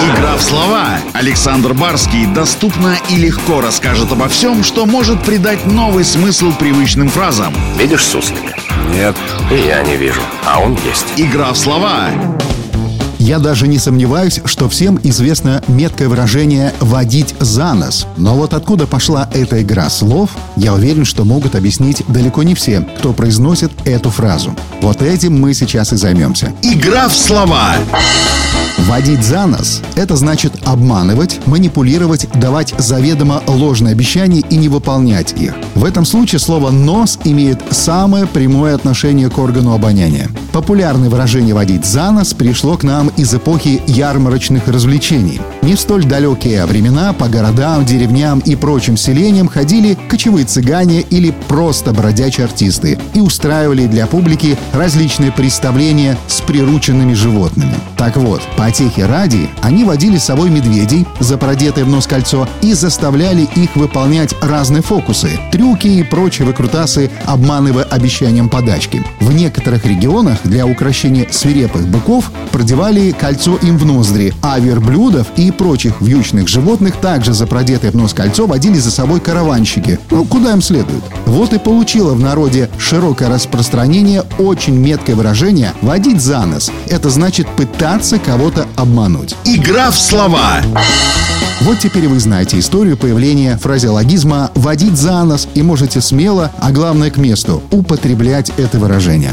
Игра в слова. Александр Барский доступно и легко расскажет обо всем, что может придать новый смысл привычным фразам. Видишь суслика? Нет. И я не вижу, а он есть. Игра в слова. Я даже не сомневаюсь, что всем известно меткое выражение «водить за нос». Но вот откуда пошла эта игра слов, я уверен, что могут объяснить далеко не все, кто произносит эту фразу. Вот этим мы сейчас и займемся. Игра в слова. Водить за нос – это значит обманывать, манипулировать, давать заведомо ложные обещания и не выполнять их. В этом случае слово «нос» имеет самое прямое отношение к органу обоняния. Популярное выражение «водить за нос» пришло к нам из эпохи ярмарочных развлечений. Не в столь далекие времена по городам, деревням и прочим селениям ходили кочевые цыгане или просто бродячие артисты и устраивали для публики различные представления с прирученными животными. Так вот, потехи ради, они водили с собой медведей, за продетое в нос кольцо, и заставляли их выполнять разные фокусы, трюки и прочие выкрутасы, обманывая обещанием подачки. В некоторых регионах для украшения свирепых быков продевали кольцо им в ноздри, а верблюдов и прочих вьючных животных также за продетое в нос кольцо водили за собой караванщики. Ну, куда им следует. Вот и получило в народе широкое распространение очень меткое выражение «водить за нос». Это значит пытаться кого-то обмануть. Игра в слова. Вот теперь вы знаете историю появления фразеологизма «водить за нос» и можете смело, а главное к месту, употреблять это выражение.